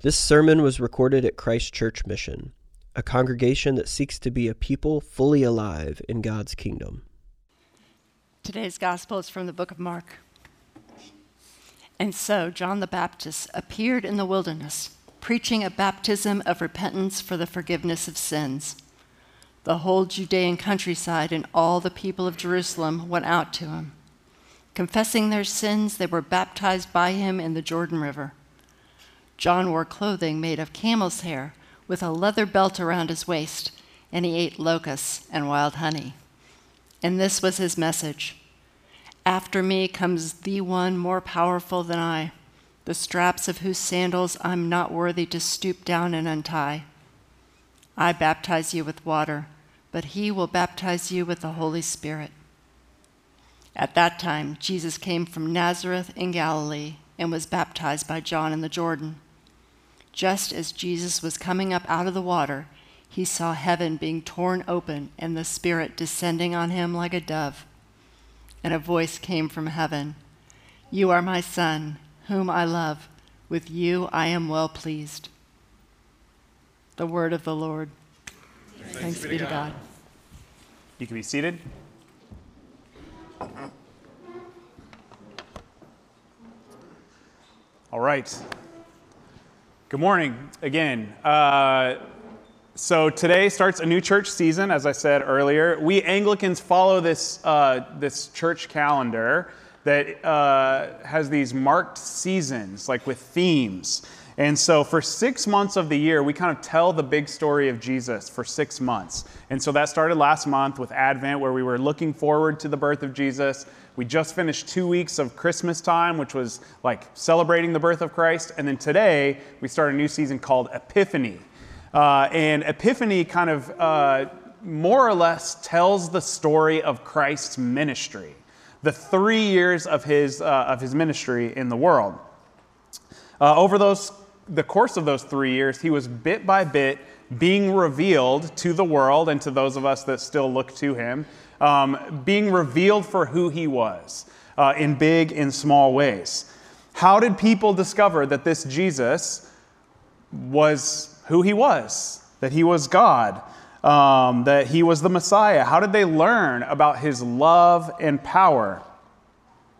This sermon was recorded at Christ Church Mission, a congregation that seeks to be a people fully alive in God's kingdom. Today's gospel is from the book of Mark. And so John the Baptist appeared in the wilderness, preaching a baptism of repentance for the forgiveness of sins. The whole Judean countryside and all the people of Jerusalem went out to him. Confessing their sins, they were baptized by him in the Jordan River. John wore clothing made of camel's hair with a leather belt around his waist, and he ate locusts and wild honey. And this was his message After me comes the one more powerful than I, the straps of whose sandals I'm not worthy to stoop down and untie. I baptize you with water, but he will baptize you with the Holy Spirit. At that time, Jesus came from Nazareth in Galilee and was baptized by John in the Jordan. Just as Jesus was coming up out of the water, he saw heaven being torn open and the Spirit descending on him like a dove. And a voice came from heaven You are my Son, whom I love. With you I am well pleased. The word of the Lord. Thanks, Thanks be to God. God. You can be seated. All right. Good morning again. Uh, so today starts a new church season, as I said earlier. We Anglicans follow this, uh, this church calendar that uh, has these marked seasons, like with themes. And so for six months of the year, we kind of tell the big story of Jesus for six months. And so that started last month with Advent, where we were looking forward to the birth of Jesus. We just finished two weeks of Christmas time, which was like celebrating the birth of Christ. And then today, we start a new season called Epiphany. Uh, and Epiphany kind of uh, more or less tells the story of Christ's ministry, the three years of his, uh, of his ministry in the world. Uh, over those the course of those three years, he was bit by bit being revealed to the world and to those of us that still look to him, um, being revealed for who he was uh, in big and small ways. How did people discover that this Jesus was who he was, that he was God, um, that he was the Messiah? How did they learn about his love and power?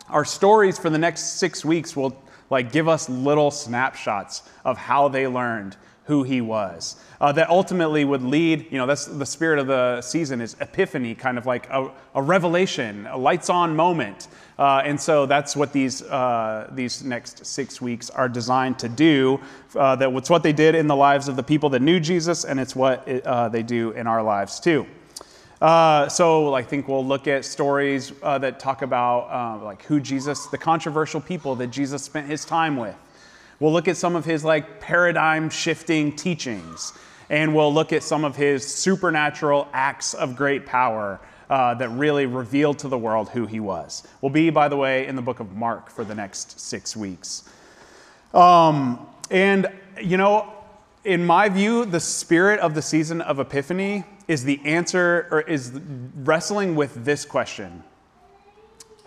Our stories for the next six weeks will like give us little snapshots of how they learned who he was. Uh, that ultimately would lead, you know, that's the spirit of the season is epiphany, kind of like a, a revelation, a lights on moment. Uh, and so that's what these, uh, these next six weeks are designed to do. Uh, that it's what they did in the lives of the people that knew Jesus, and it's what it, uh, they do in our lives too. Uh, so I think we'll look at stories uh, that talk about uh, like who Jesus, the controversial people that Jesus spent his time with. We'll look at some of his like paradigm shifting teachings, and we'll look at some of his supernatural acts of great power uh, that really revealed to the world who he was. We'll be, by the way, in the book of Mark for the next six weeks. Um, and you know, in my view, the spirit of the season of Epiphany is the answer, or is wrestling with this question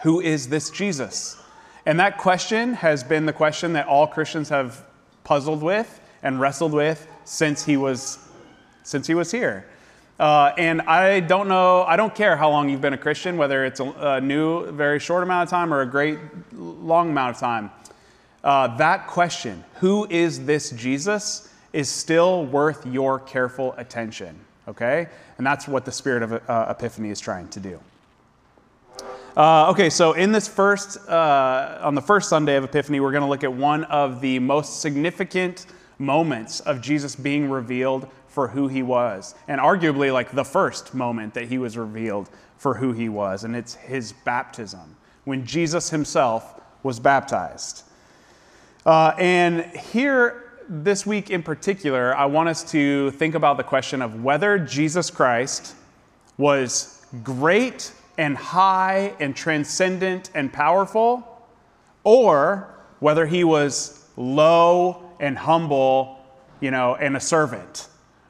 Who is this Jesus? And that question has been the question that all Christians have puzzled with and wrestled with since he was, since he was here. Uh, and I don't know, I don't care how long you've been a Christian, whether it's a, a new, very short amount of time or a great long amount of time. Uh, that question, who is this Jesus, is still worth your careful attention okay? And that's what the spirit of uh, Epiphany is trying to do. Uh, okay, so in this first, uh, on the first Sunday of Epiphany, we're going to look at one of the most significant moments of Jesus being revealed for who he was, and arguably like the first moment that he was revealed for who he was, and it's his baptism, when Jesus himself was baptized. Uh, and here this week in particular, I want us to think about the question of whether Jesus Christ was great and high and transcendent and powerful, or whether he was low and humble, you know, and a servant.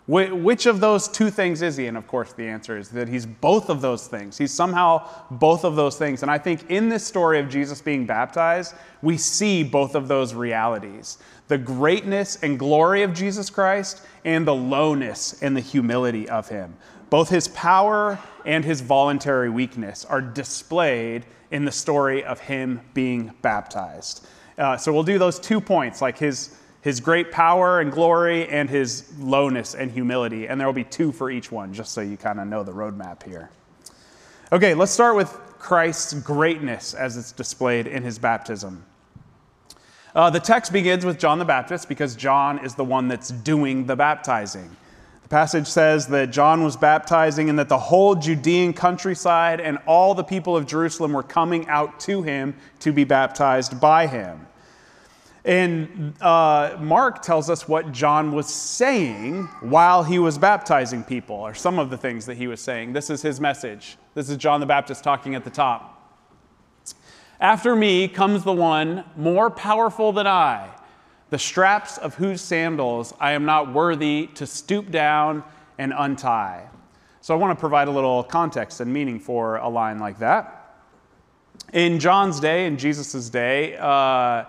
Which of those two things is he? And of course, the answer is that he's both of those things. He's somehow both of those things. And I think in this story of Jesus being baptized, we see both of those realities the greatness and glory of Jesus Christ and the lowness and the humility of him. Both his power and his voluntary weakness are displayed in the story of him being baptized. Uh, so we'll do those two points, like his, his great power and glory and his lowness and humility. And there will be two for each one, just so you kind of know the roadmap here. Okay, let's start with Christ's greatness as it's displayed in his baptism. Uh, the text begins with John the Baptist because John is the one that's doing the baptizing. The passage says that John was baptizing and that the whole Judean countryside and all the people of Jerusalem were coming out to him to be baptized by him. And uh, Mark tells us what John was saying while he was baptizing people, or some of the things that he was saying. This is his message. This is John the Baptist talking at the top. After me comes the one more powerful than I, the straps of whose sandals I am not worthy to stoop down and untie. So I want to provide a little context and meaning for a line like that. In John's day, in Jesus' day, uh,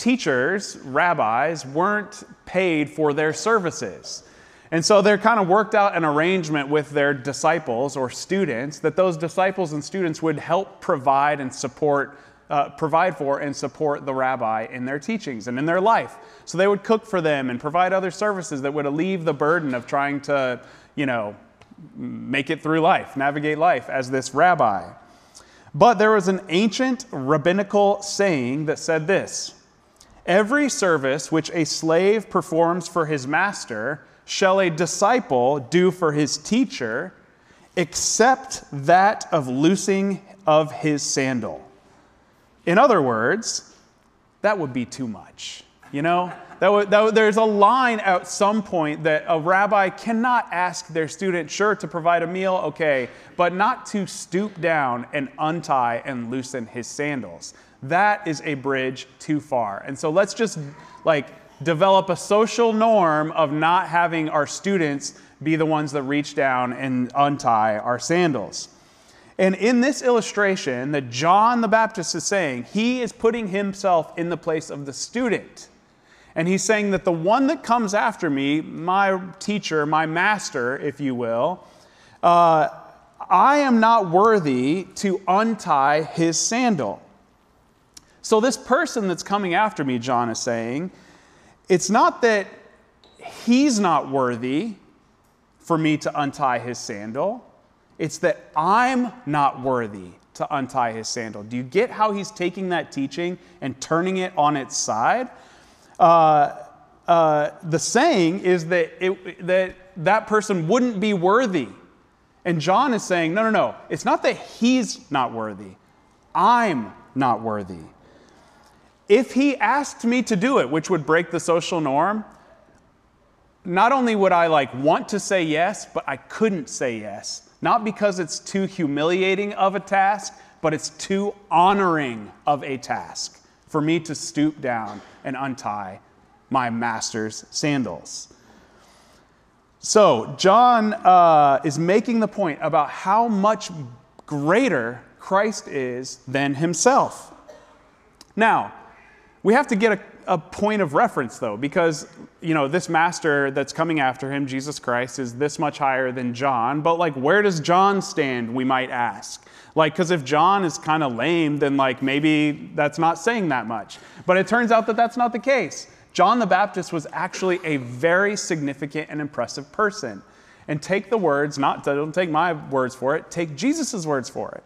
teachers, rabbis, weren't paid for their services. And so they're kind of worked out an arrangement with their disciples or students that those disciples and students would help provide and support uh, provide for and support the rabbi in their teachings and in their life. So they would cook for them and provide other services that would alleviate the burden of trying to, you know, make it through life, navigate life as this rabbi. But there was an ancient rabbinical saying that said this Every service which a slave performs for his master shall a disciple do for his teacher, except that of loosing of his sandal. In other words, that would be too much. You know, that would, that would, there's a line at some point that a rabbi cannot ask their student, sure, to provide a meal, okay, but not to stoop down and untie and loosen his sandals. That is a bridge too far. And so let's just like develop a social norm of not having our students be the ones that reach down and untie our sandals. And in this illustration that John the Baptist is saying, he is putting himself in the place of the student. And he's saying that the one that comes after me, my teacher, my master, if you will, uh, I am not worthy to untie his sandal. So, this person that's coming after me, John is saying, it's not that he's not worthy for me to untie his sandal. It's that I'm not worthy to untie his sandal. Do you get how he's taking that teaching and turning it on its side? Uh, uh, the saying is that, it, that that person wouldn't be worthy. And John is saying, no, no, no. It's not that he's not worthy, I'm not worthy. If he asked me to do it, which would break the social norm, not only would I like want to say yes, but I couldn't say yes not because it's too humiliating of a task, but it's too honoring of a task for me to stoop down and untie my master's sandals. So, John uh, is making the point about how much greater Christ is than himself. Now, we have to get a a point of reference though, because you know this master that's coming after him, Jesus Christ, is this much higher than John. But like, where does John stand? We might ask. Like, because if John is kind of lame, then like maybe that's not saying that much. But it turns out that that's not the case. John the Baptist was actually a very significant and impressive person. And take the words, not don't take my words for it, take Jesus' words for it.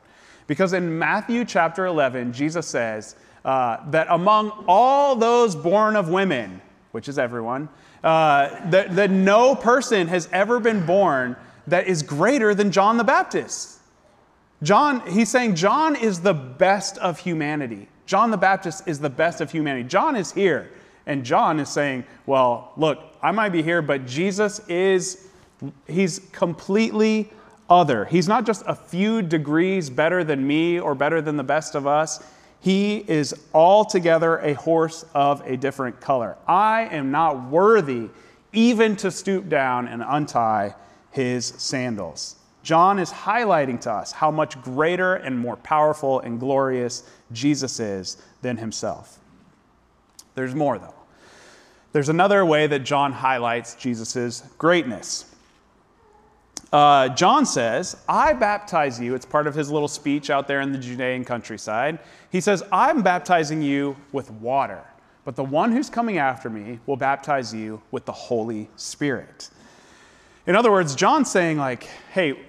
Because in Matthew chapter 11, Jesus says, uh, that among all those born of women, which is everyone, uh, that, that no person has ever been born that is greater than John the Baptist. John, he's saying John is the best of humanity. John the Baptist is the best of humanity. John is here. And John is saying, well, look, I might be here, but Jesus is, he's completely other. He's not just a few degrees better than me or better than the best of us. He is altogether a horse of a different color. I am not worthy even to stoop down and untie his sandals. John is highlighting to us how much greater and more powerful and glorious Jesus is than himself. There's more, though. There's another way that John highlights Jesus' greatness. Uh, John says, I baptize you. It's part of his little speech out there in the Judean countryside. He says, I'm baptizing you with water, but the one who's coming after me will baptize you with the Holy Spirit. In other words, John's saying, like, hey,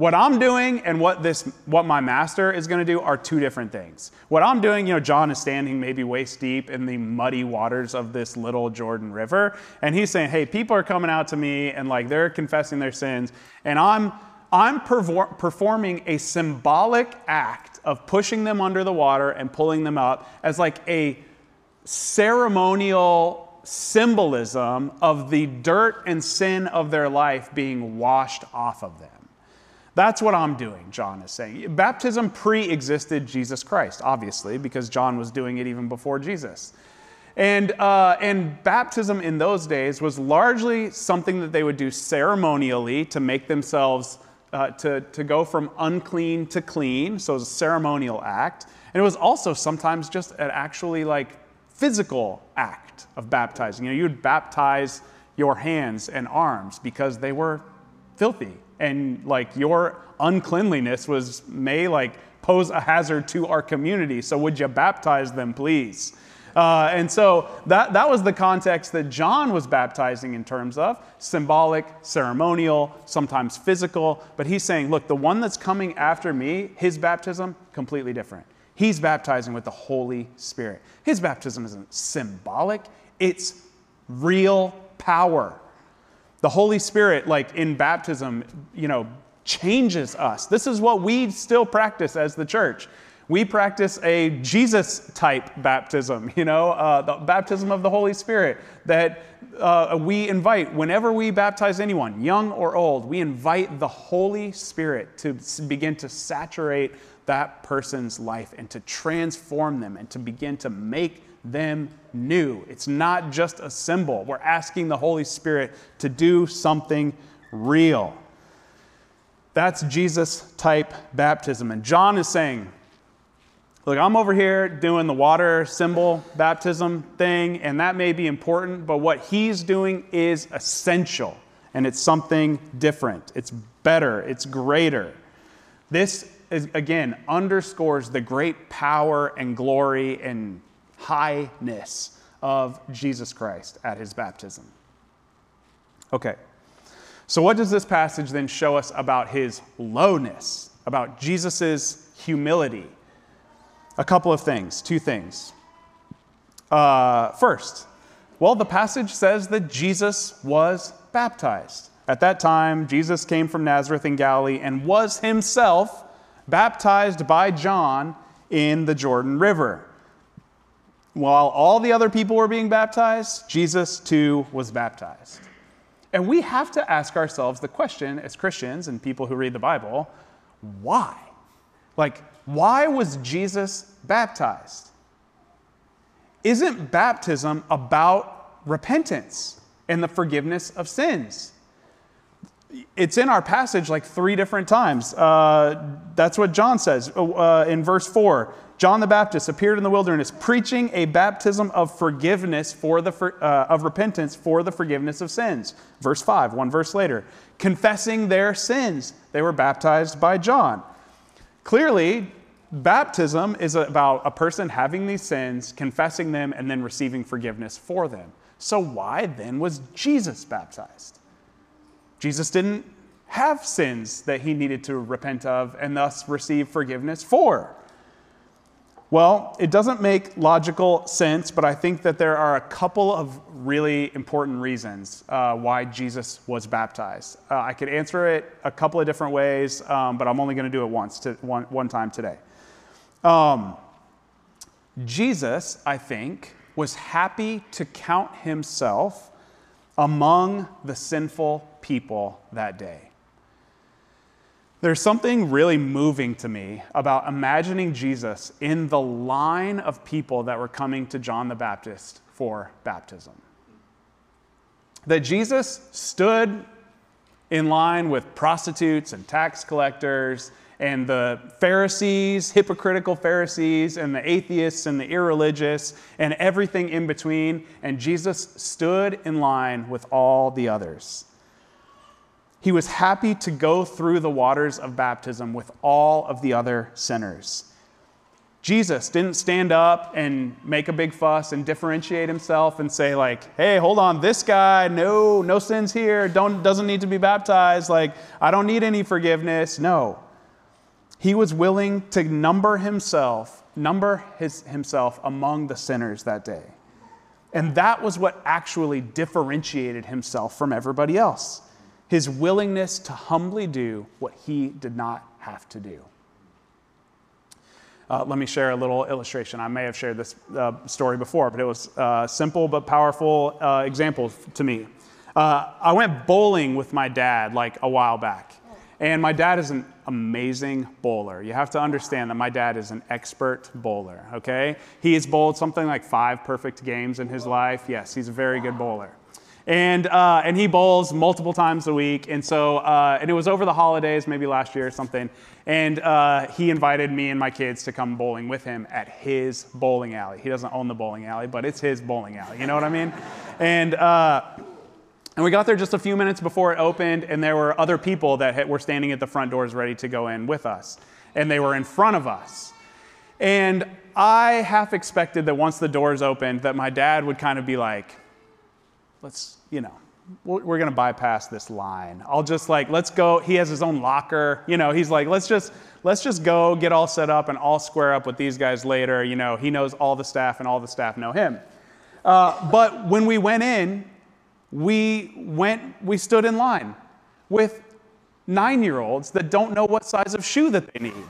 what I'm doing and what this what my master is going to do are two different things. What I'm doing, you know, John is standing maybe waist deep in the muddy waters of this little Jordan River, and he's saying, "Hey, people are coming out to me and like they're confessing their sins, and I'm I'm perfor- performing a symbolic act of pushing them under the water and pulling them up as like a ceremonial symbolism of the dirt and sin of their life being washed off of them. That's what I'm doing, John is saying. Baptism pre existed Jesus Christ, obviously, because John was doing it even before Jesus. And, uh, and baptism in those days was largely something that they would do ceremonially to make themselves, uh, to, to go from unclean to clean. So it was a ceremonial act. And it was also sometimes just an actually like physical act of baptizing. You know, you'd baptize your hands and arms because they were filthy and like your uncleanliness was may like pose a hazard to our community. So would you baptize them, please? Uh, and so that, that was the context that John was baptizing in terms of symbolic, ceremonial, sometimes physical. But he's saying, look, the one that's coming after me, his baptism, completely different. He's baptizing with the Holy Spirit. His baptism isn't symbolic, it's real power. The Holy Spirit, like in baptism, you know, changes us. This is what we still practice as the church. We practice a Jesus type baptism, you know, uh, the baptism of the Holy Spirit that uh, we invite whenever we baptize anyone, young or old, we invite the Holy Spirit to begin to saturate that person's life and to transform them and to begin to make them new. It's not just a symbol. We're asking the Holy Spirit to do something real. That's Jesus type baptism. And John is saying, Look, I'm over here doing the water symbol baptism thing, and that may be important, but what he's doing is essential, and it's something different. It's better, it's greater. This, is, again, underscores the great power and glory and highness of Jesus Christ at his baptism. Okay, so what does this passage then show us about his lowness, about Jesus' humility? A couple of things, two things. Uh, first, well, the passage says that Jesus was baptized. At that time, Jesus came from Nazareth in Galilee and was himself baptized by John in the Jordan River. While all the other people were being baptized, Jesus too was baptized. And we have to ask ourselves the question as Christians and people who read the Bible why? Like, why was Jesus baptized? Isn't baptism about repentance and the forgiveness of sins? It's in our passage like three different times. Uh, that's what John says uh, in verse 4. John the Baptist appeared in the wilderness preaching a baptism of forgiveness for the uh, of repentance for the forgiveness of sins. Verse 5, one verse later, confessing their sins. They were baptized by John. Clearly, baptism is about a person having these sins, confessing them and then receiving forgiveness for them. So why then was Jesus baptized? Jesus didn't have sins that he needed to repent of and thus receive forgiveness for. Well, it doesn't make logical sense, but I think that there are a couple of really important reasons uh, why Jesus was baptized. Uh, I could answer it a couple of different ways, um, but I'm only going to do it once, to, one, one time today. Um, Jesus, I think, was happy to count himself among the sinful people that day. There's something really moving to me about imagining Jesus in the line of people that were coming to John the Baptist for baptism. That Jesus stood in line with prostitutes and tax collectors and the Pharisees, hypocritical Pharisees, and the atheists and the irreligious, and everything in between. And Jesus stood in line with all the others. He was happy to go through the waters of baptism with all of the other sinners. Jesus didn't stand up and make a big fuss and differentiate himself and say like, "Hey, hold on, this guy, no, no sins here, don't doesn't need to be baptized, like I don't need any forgiveness." No. He was willing to number himself, number his, himself among the sinners that day. And that was what actually differentiated himself from everybody else. His willingness to humbly do what he did not have to do. Uh, let me share a little illustration. I may have shared this uh, story before, but it was uh, simple but powerful uh, example to me. Uh, I went bowling with my dad like a while back, and my dad is an amazing bowler. You have to understand that my dad is an expert bowler. Okay, he has bowled something like five perfect games in his life. Yes, he's a very good bowler and uh, and he bowls multiple times a week. And so uh, and it was over the holidays, maybe last year or something. And uh, he invited me and my kids to come bowling with him at his bowling alley. He doesn't own the bowling alley, but it's his bowling alley. You know what I mean? And uh, and we got there just a few minutes before it opened, and there were other people that were standing at the front doors ready to go in with us, and they were in front of us. And I half expected that once the doors opened, that my dad would kind of be like, let's, you know, we're going to bypass this line. I'll just like, let's go. He has his own locker. You know, he's like, let's just, let's just go get all set up and I'll square up with these guys later. You know, he knows all the staff and all the staff know him. Uh, but when we went in, we went, we stood in line with nine year olds that don't know what size of shoe that they need.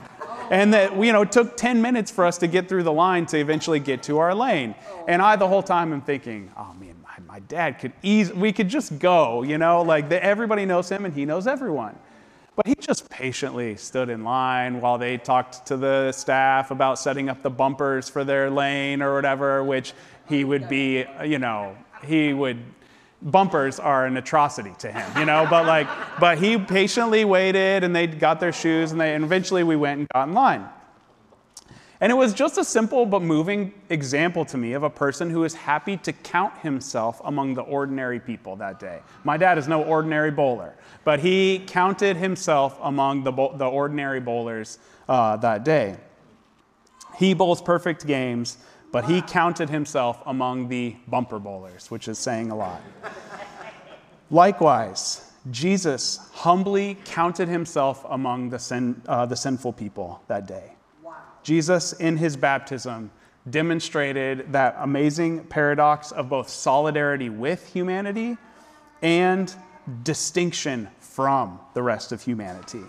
And that, you know, it took 10 minutes for us to get through the line to eventually get to our lane. And I, the whole time, am thinking, oh man, my dad could easily, we could just go, you know, like the, everybody knows him and he knows everyone. But he just patiently stood in line while they talked to the staff about setting up the bumpers for their lane or whatever, which he would be, you know, he would, bumpers are an atrocity to him, you know, but like, but he patiently waited and they got their shoes and they, and eventually we went and got in line. And it was just a simple but moving example to me of a person who is happy to count himself among the ordinary people that day. My dad is no ordinary bowler, but he counted himself among the, the ordinary bowlers uh, that day. He bowls perfect games, but he counted himself among the bumper bowlers, which is saying a lot. Likewise, Jesus humbly counted himself among the, sin, uh, the sinful people that day. Jesus, in his baptism, demonstrated that amazing paradox of both solidarity with humanity and distinction from the rest of humanity.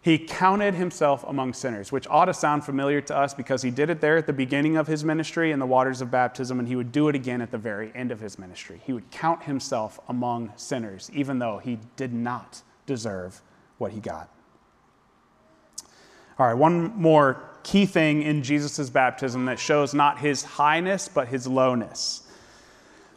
He counted himself among sinners, which ought to sound familiar to us because he did it there at the beginning of his ministry in the waters of baptism, and he would do it again at the very end of his ministry. He would count himself among sinners, even though he did not deserve what he got. All right, one more key thing in Jesus' baptism that shows not his highness, but his lowness.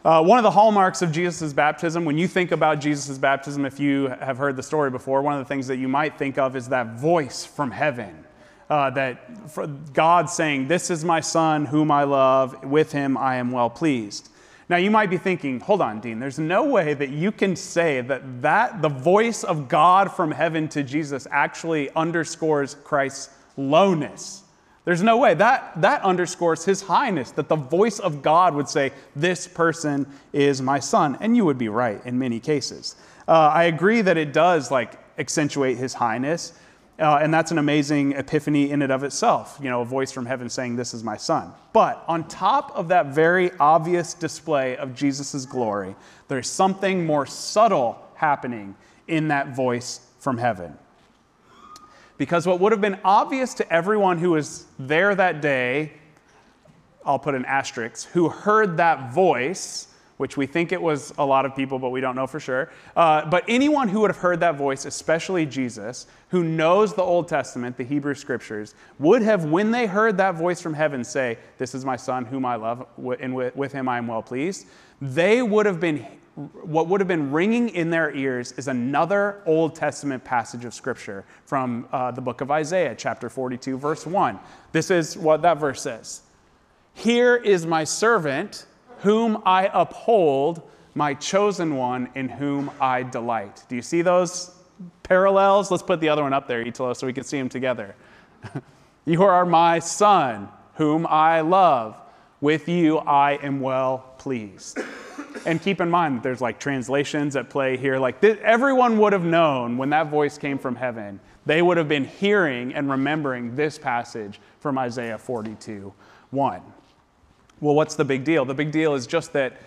Uh, one of the hallmarks of Jesus' baptism, when you think about Jesus' baptism, if you have heard the story before, one of the things that you might think of is that voice from heaven. Uh, that God saying, This is my son whom I love, with him I am well pleased. Now you might be thinking, hold on, Dean, there's no way that you can say that, that the voice of God from heaven to Jesus actually underscores Christ's lowness. There's no way. That, that underscores his highness, that the voice of God would say, This person is my son. And you would be right in many cases. Uh, I agree that it does like accentuate his highness. Uh, and that's an amazing epiphany in and of itself, you know, a voice from heaven saying, This is my son. But on top of that very obvious display of Jesus' glory, there's something more subtle happening in that voice from heaven. Because what would have been obvious to everyone who was there that day, I'll put an asterisk, who heard that voice, which we think it was a lot of people, but we don't know for sure. Uh, but anyone who would have heard that voice, especially Jesus, who knows the Old Testament, the Hebrew Scriptures, would have, when they heard that voice from heaven say, This is my son whom I love, and with him I am well pleased, they would have been what would have been ringing in their ears is another Old Testament passage of Scripture from uh, the book of Isaiah, chapter 42, verse 1. This is what that verse says Here is my servant, whom I uphold, my chosen one, in whom I delight. Do you see those parallels? Let's put the other one up there, Italo, so we can see them together. you are my son, whom I love. With you I am well pleased. And keep in mind that there's like translations at play here. Like th- everyone would have known when that voice came from heaven, they would have been hearing and remembering this passage from Isaiah 42 1. Well, what's the big deal? The big deal is just that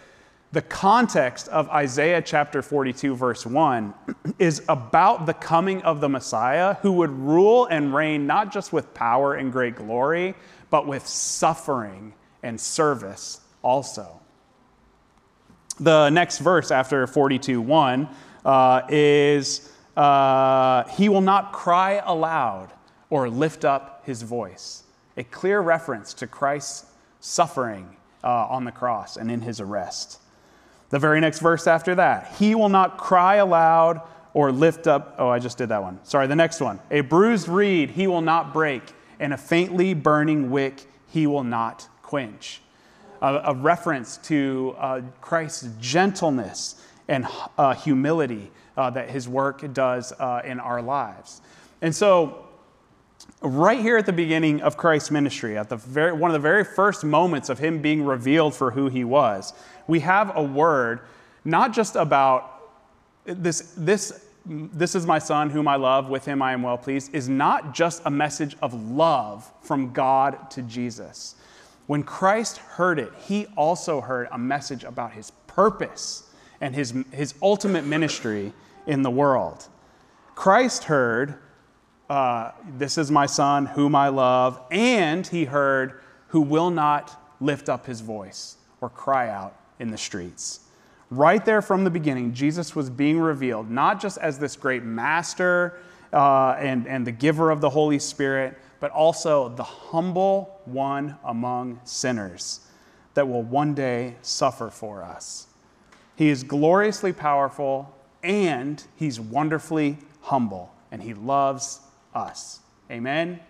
the context of Isaiah chapter 42, verse 1, is about the coming of the Messiah who would rule and reign not just with power and great glory, but with suffering and service also. The next verse after 42 1 uh, is uh, He will not cry aloud or lift up his voice. A clear reference to Christ's suffering uh, on the cross and in his arrest. The very next verse after that He will not cry aloud or lift up. Oh, I just did that one. Sorry, the next one. A bruised reed he will not break, and a faintly burning wick he will not quench a, a reference to uh, Christ's gentleness and uh, humility uh, that his work does uh, in our lives. And so, right here at the beginning of Christ's ministry, at the very, one of the very first moments of him being revealed for who he was, we have a word not just about this, this, this is my son whom I love, with him I am well pleased, is not just a message of love from God to Jesus. When Christ heard it, he also heard a message about his purpose and his, his ultimate ministry in the world. Christ heard, uh, This is my son, whom I love, and he heard, Who will not lift up his voice or cry out in the streets. Right there from the beginning, Jesus was being revealed not just as this great master uh, and, and the giver of the Holy Spirit, but also the humble one among sinners that will one day suffer for us. He is gloriously powerful and he's wonderfully humble, and he loves us. Amen.